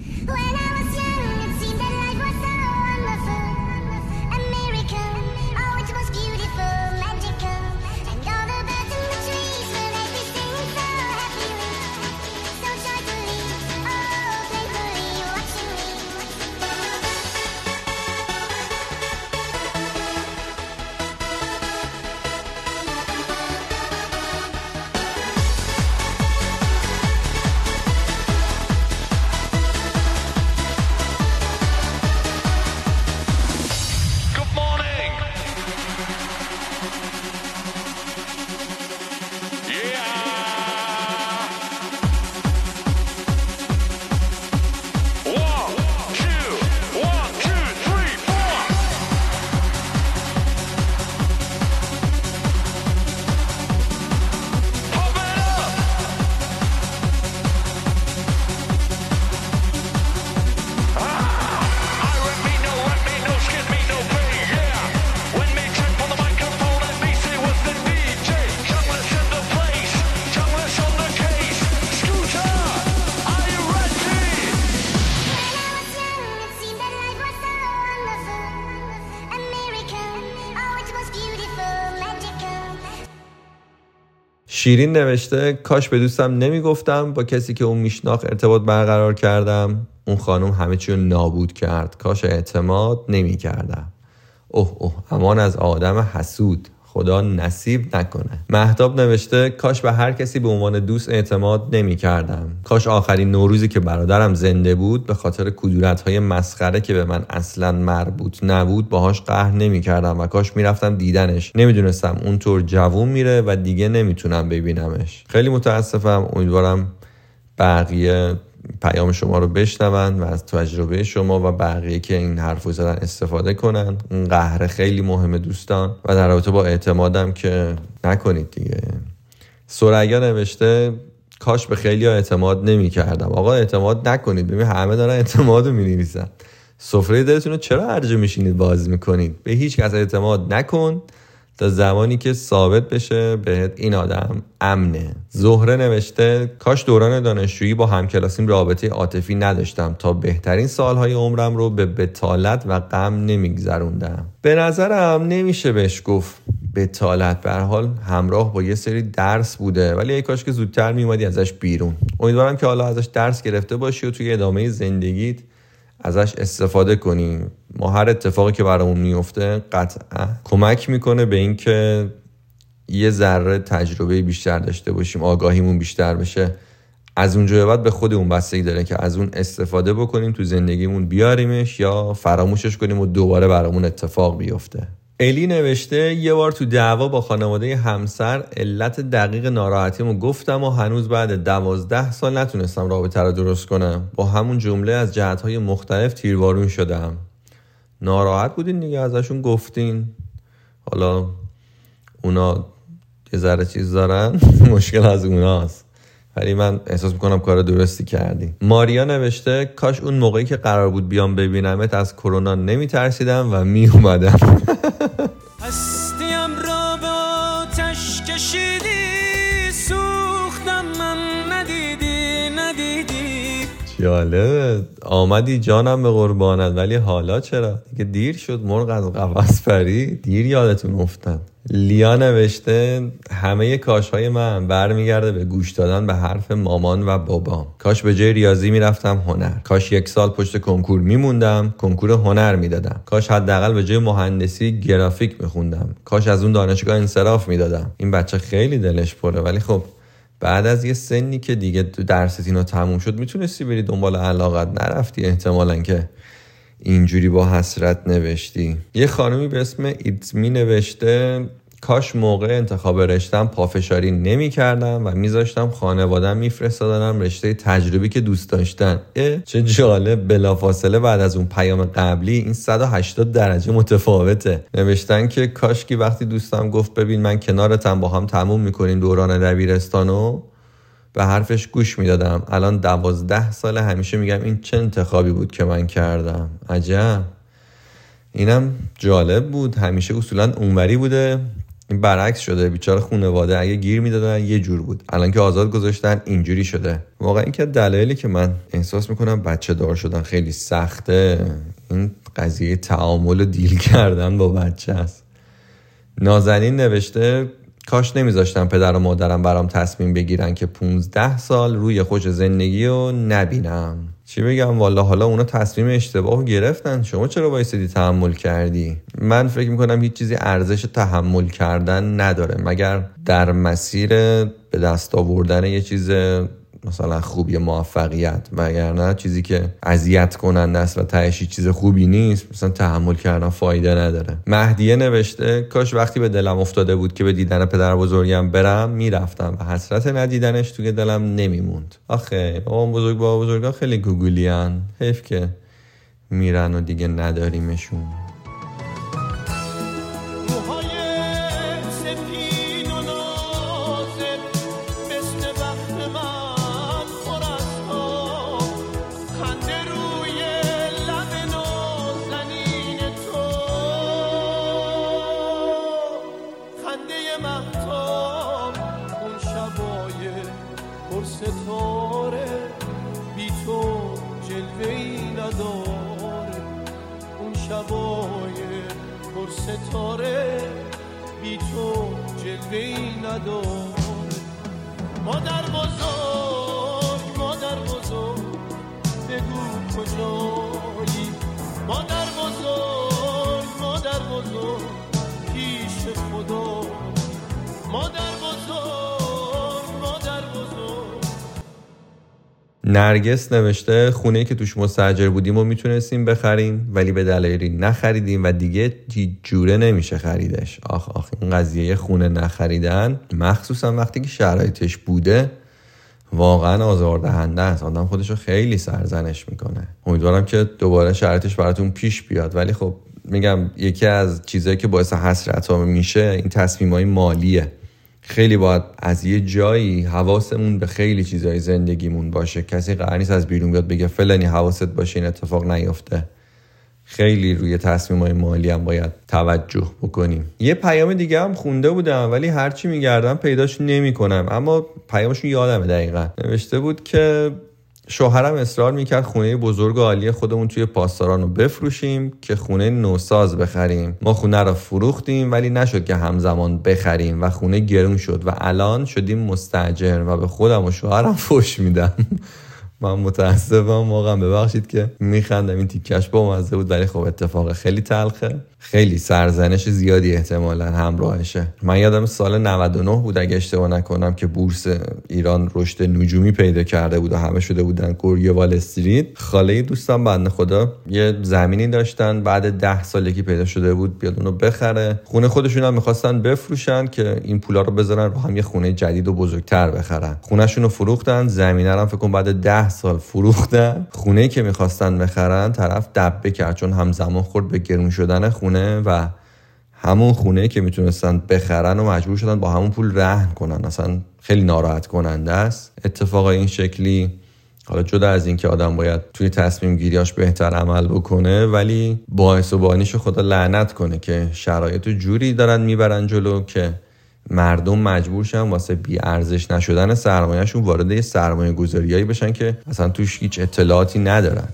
شیرین نوشته کاش به دوستم نمی‌گفتم با کسی که اون میشناخت ارتباط برقرار کردم. اون خانم همه چی رو نابود کرد. کاش اعتماد نمی‌کردم. اوه اوه امان از آدم حسود. خدا نصیب نکنه محتاب نوشته کاش به هر کسی به عنوان دوست اعتماد نمی کردم کاش آخرین نوروزی که برادرم زنده بود به خاطر کدورت های مسخره که به من اصلا مربوط نبود باهاش قهر نمی کردم و کاش می‌رفتم دیدنش. نمی‌دونستم اونطور جوون میره و دیگه نمی‌تونم ببینمش. خیلی متاسفم. امیدوارم بقیه پیام شما رو بشنون و از تجربه شما و بقیه که این حرف رو زدن استفاده کنن. این قهر خیلی مهمه دوستان و در رابطه با اعتمادم که نکنید دیگه. سریا نوشته کاش به خیلی ها اعتماد نمی کردم. آقا اعتماد نکنید. ببین همه دارن اعتماد رو می نویسن سفره دلتون رو چرا هرجه میشینید باز می‌کنید؟ به هیچ کس اعتماد نکن. تا زمانی که ثابت بشه بهت این آدم امنه. زهره نوشته کاش دوران دانشجویی با همکلاسیم رابطه عاطفی نداشتم تا بهترین سالهای عمرم رو به بتالت و غم نمیگذروندم. به نظرم نمیشه بهش گفت بتالت. به حال همراه با یه سری درس بوده ولی ای کاش که زودتر میومدی ازش بیرون. امیدوارم که حالا ازش درس گرفته باشی و توی ادامه زندگیت ازش استفاده کنیم ما هر اتفاقی که برامون میفته قطعا کمک می‌کنه به اینکه یه ذره تجربه بیشتر داشته باشیم آگاهیمون بیشتر بشه. از اونجا بعد به خودمون بستگی داره که از اون استفاده بکنیم تو زندگیمون بیاریمش یا فراموشش کنیم و دوباره برامون اتفاق بیفته. الی نوشته یه بار تو دعوا با خانواده همسر علت دقیق ناراحتیمو گفتم و هنوز بعد دوازده سال نتونستم رابطه رو درست کنم. با همون جمله از جهتهای مختلف تیروارون شدم. ناراحت بودین دیگه ازشون گفتین. حالا اونا یه ذره چیز دارن [laughs] مشکل از اوناست. ولی من احساس می‌کنم کار درستی کردی ماریا نوشته کاش اون موقعی که قرار بود بیام ببینمت از کرونا نمیترسیدم و میومدم [laughs] هستیم را به آتش جالبه آمدی جانم به قربانت ولی حالا چرا؟ دیگه دیر شد مرغ از قفس پری. دیر یادتون افتاد. لیا نوشته همه کاش های من برمیگرده به گوش دادن به حرف مامان و بابام. کاش به جای ریاضی می‌رفتم هنر. کاش یک سال پشت کنکور میموندم کنکور هنر می‌دادم. کاش حداقل به جای مهندسی گرافیک میخوندم. کاش از اون دانشگاه انصراف می‌دادم. این بچه خیلی دلش پره ولی خب بعد از یه سنی که دیگه درست اینا تموم شد می‌تونستی بری دنبال علاقت نرفتی احتمالا که اینجوری با حسرت نوشتی. یه خانمی به اسم ایتمی نوشته کاش موقع انتخاب رشتم پافشاری نمی کردم و میذاشتم خانوادم میفرستادنم رشته تجربی که دوست داشتن. اه چه جالب. بلافاصله بعد از اون پیام قبلی این 180 درجه متفاوته. نوشتن که کاشکی وقتی دوستم گفت ببین من کنارتم با هم تموم می‌کنیم دوران دبیرستانو؟ به حرفش گوش می‌دادم. الان دوازده سال همیشه میگم این چه انتخابی بود که من کردم. عجب. اینم جالب بود. همیشه اصولا اونوری بوده. این برعکس شده. بیچاره خانواده اگه گیر می‌دادن یه جور بود. الان که آزاد گذاشتن اینجوری شده. واقعا این که دلایلی که من احساس می‌کنم بچه دار شدن خیلی سخته. این قضیه تعامل و دیل کردن با بچه است. نازنین نوشته کاش نمیذاشتم پدر و مادرم برام تصمیم بگیرن که 15 سال روی خوش زندگی رو نبینم. چی بگم؟ والا حالا اونا تصمیم اشتباه گرفتن. شما چرا وایسادی تحمل کردی؟ من فکر می‌کنم هیچ چیزی ارزش تحمل کردن نداره. مگر در مسیر به دست آوردن یه چیز مثلا خوبی موفقیت وگرنه چیزی که اذیت کننده است و تهش چیز خوبی نیست مثلا تحمل کردن فایده نداره. مهدیه نوشته کاش وقتی به دلم افتاده بود که به دیدن پدر بزرگم برم می‌رفتم و حسرت ندیدنش توی دلم نمیموند. آخه بابا بزرگ بابا بزرگا خیلی گوگولیان. حیف که میرن و دیگه نداریمشون. نرگس نوشته خونه که توش مستجر بودیم و می‌تونستیم بخریم ولی به دلایلی نخریدیم و دیگه جوره نمیشه خریدش. آخ آخ این قضیه خونه نخریدن. مخصوصا وقتی که شرایطش بوده واقعا آزاردهنده است. آدم خودش رو خیلی سرزنش می‌کنه. امیدوارم که دوباره شرایطش براتون پیش بیاد. ولی خب میگم یکی از چیزهایی که باعث حسرت میشه این تصمیم های مالیه. خیلی باید از یه جایی حواسمون به خیلی چیزای زندگیمون باشه. کسی قرار نیست از بیرون بیاد بگه فلانی حواست باشه این اتفاق نیفته. خیلی روی تصمیم های مالی هم باید توجه بکنیم. یه پیام دیگه هم خونده بودم ولی هرچی میگردم پیداش نمی‌کنم. اما پیامشون یادمه دقیقا. نوشته بود که شوهرم اصرار می‌کرد خونه بزرگ و عالی خودمون توی پاسداران رو بفروشیم که خونه نوساز بخریم. ما خونه رو فروختیم ولی نشد که همزمان بخریم و خونه گرون شد و الان شدیم مستجر و به خودم و شوهرم فش میدم. من متاسفم واقعا ببخشید که میخندم. این تیکش با مزه بود ولی خب اتفاق خیلی تلخه. خیلی سرزنش زیادی احتمالا همراهشه. من یادم سال 99 بود اگه اشتباه نکنم که بورس ایران رشد نجومی پیدا کرده بود و همه شده بودن گوری وال استریت. خاله دوستم بنده خدا یه زمینی داشتن. بعد ده سال که پیدا شده بود بیاد اونو بخره. خونه خودشون هم می‌خواستن بفروشن که این پولا رو بذارن رو هم یه خونه جدید و بزرگتر بخرن. خونهشون رو فروختن. زمینه هم فکر بعد ده سال فروختن خونه که می‌خواستن بخرن طرف دبه کرد. چون همزمان خورد به گرون شدن خونه و همون خونه که می‌تونستن بخرن و مجبور شدن با همون پول رهن کنن. اصلا خیلی ناراحت کننده است. اتفاق این شکلی حالا جدا از اینکه آدم باید توی تصمیم گیریاش بهتر عمل بکنه ولی باعث و بانیش خدا لعنت کنه که شرایط جوری دارن می‌برن جلو که مردم مجبور شن واسه بی ارزش نشدن سرمایهشون وارد یه سرمایه گذاریایی بشن که اصلا توش هیچ اطلاعاتی ندارن.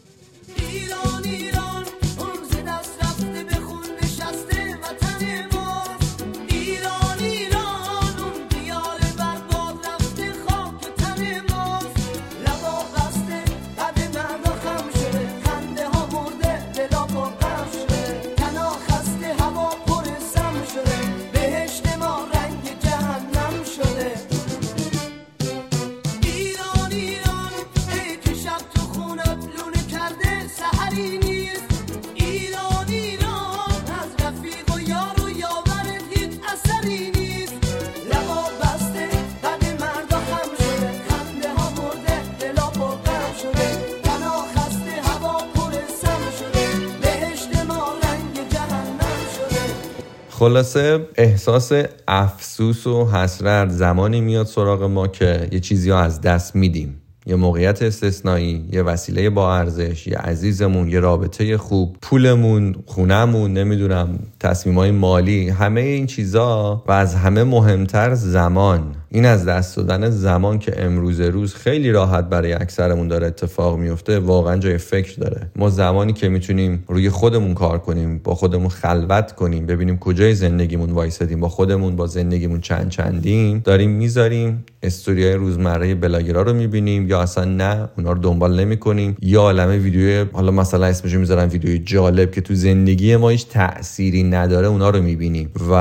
خلاصه احساس افسوس و حسرت زمانی میاد سراغ ما که یه چیزی ها از دست میدیم. یه موقعیت استثنایی یه وسیله با ارزش یه عزیزمون یه رابطه خوب پولمون خونهمون نمی‌دونم تصمیمای مالی همه این چیزا و از همه مهمتر زمان. این از دست دادن زمان که امروز روز خیلی راحت برای اکثرمون داره اتفاق میفته واقعا جای فکر داره. ما زمانی که می‌تونیم روی خودمون کار کنیم با خودمون خلوت کنیم ببینیم کجای زندگیمون وایسادیم با خودمون با زندگیمون چند چندیم داریم می‌ذاریم استوریای روزمره بلاگرا رو می‌بینیم یا اصلا نه اونا رو دنبال نمی‌کنیم. یا عالمه ویدیو حالا مثلا اسمشو می‌ذارم ویدیوی جالب که تو زندگی ما هیچ تأثیری نداره اونا رو می‌بینیم. و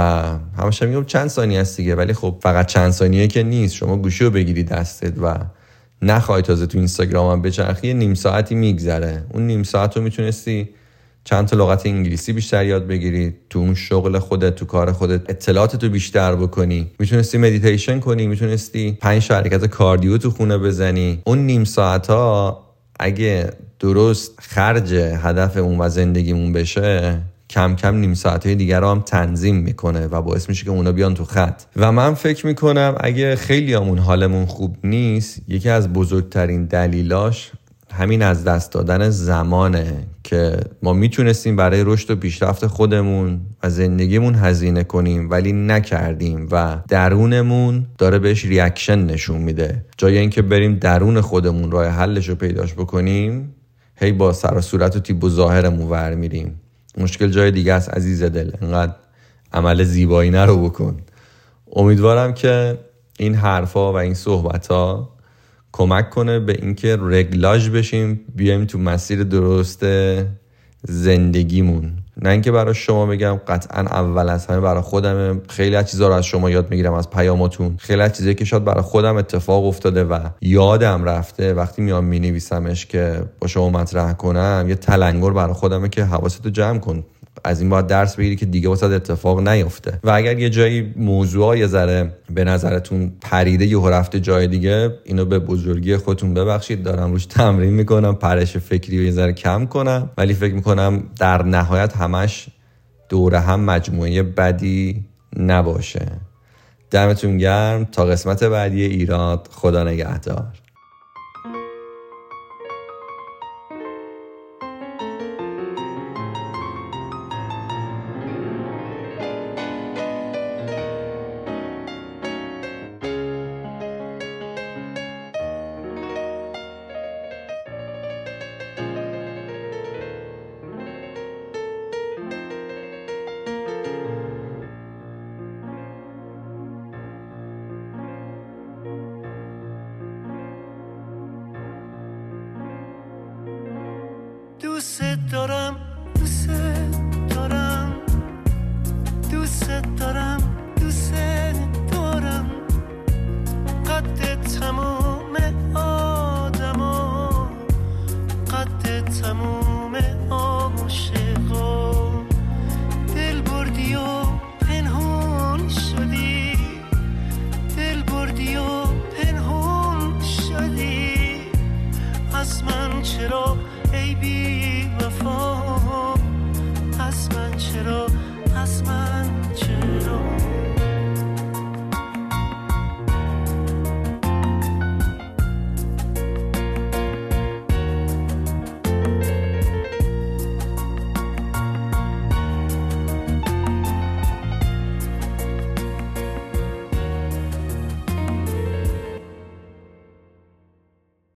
همش میگم چند ثانیه است دیگه ولی خب فقط چند ثانیه که نیست. شما گوشی رو بگیری دستت و نخوای تازه تو اینستاگرام هم بچرخی نیم ساعتی میگذره. اون نیم ساعت رو می‌تونستی چند تا لغت انگلیسی بیشتر یاد بگیری تو اون شغل خودت تو کار خودت اطلاعات تو بیشتر بکنی. می‌تونستی مدیتیشن کنی می‌تونستی پنج حرکت cardio تو خونه بزنی. اون نیم ساعت ها اگه درست خرج هدف اون و زندگیمون بشه کم کم نیم ساعته دیگر رو هم تنظیم می‌کنه و باعث میشه که اونا بیان تو خط. و من فکر می‌کنم اگه خیلی همون حالمون خوب نیست یکی از بزرگترین دلیلاش همین از دست دادن زمانه. که ما می‌تونستیم برای رشد و پیشرفت خودمون و زندگیمون هزینه کنیم ولی نکردیم و درونمون داره بهش ریاکشن نشون میده. جای اینکه بریم درون خودمون راه حلش رو پیداش بکنیم هی با سر و صورت و تیب و ظاهرمون ور میریم. مشکل جای دیگه است عزیز دل انقدر عمل زیبایی نرو بکن. امیدوارم که این حرفا و این صحبت ها کمک کنه به اینکه رگلاژ بشیم بیایم تو مسیر درست زندگیمون. نه اینکه برای شما بگم قطعا اول از همه برای خودم خیلی از چیزا رو از شما یاد می‌گیرم از پیاماتون. خیلی از چیزایی که شاید برای خودم اتفاق افتاده و یادم رفته وقتی میام مینویسمش که با شما مطرح کنم یه تلنگر برای خودمه که حواستو جمع کن. از این باید درس بگیری که دیگه واسه اتفاق نیفته. و اگر یه جایی موضوع یه ذره به نظرتون پریده یه رفته جای دیگه اینو به بزرگی خودتون ببخشید. دارم روش تمرین می‌کنم پرش فکری رو یه ذره کم کنم. ولی فکر می‌کنم در نهایت همش دوره هم مجموعه بدی نباشه. دمتون گرم. تا قسمت بعدی ایراد. خدا نگهدار.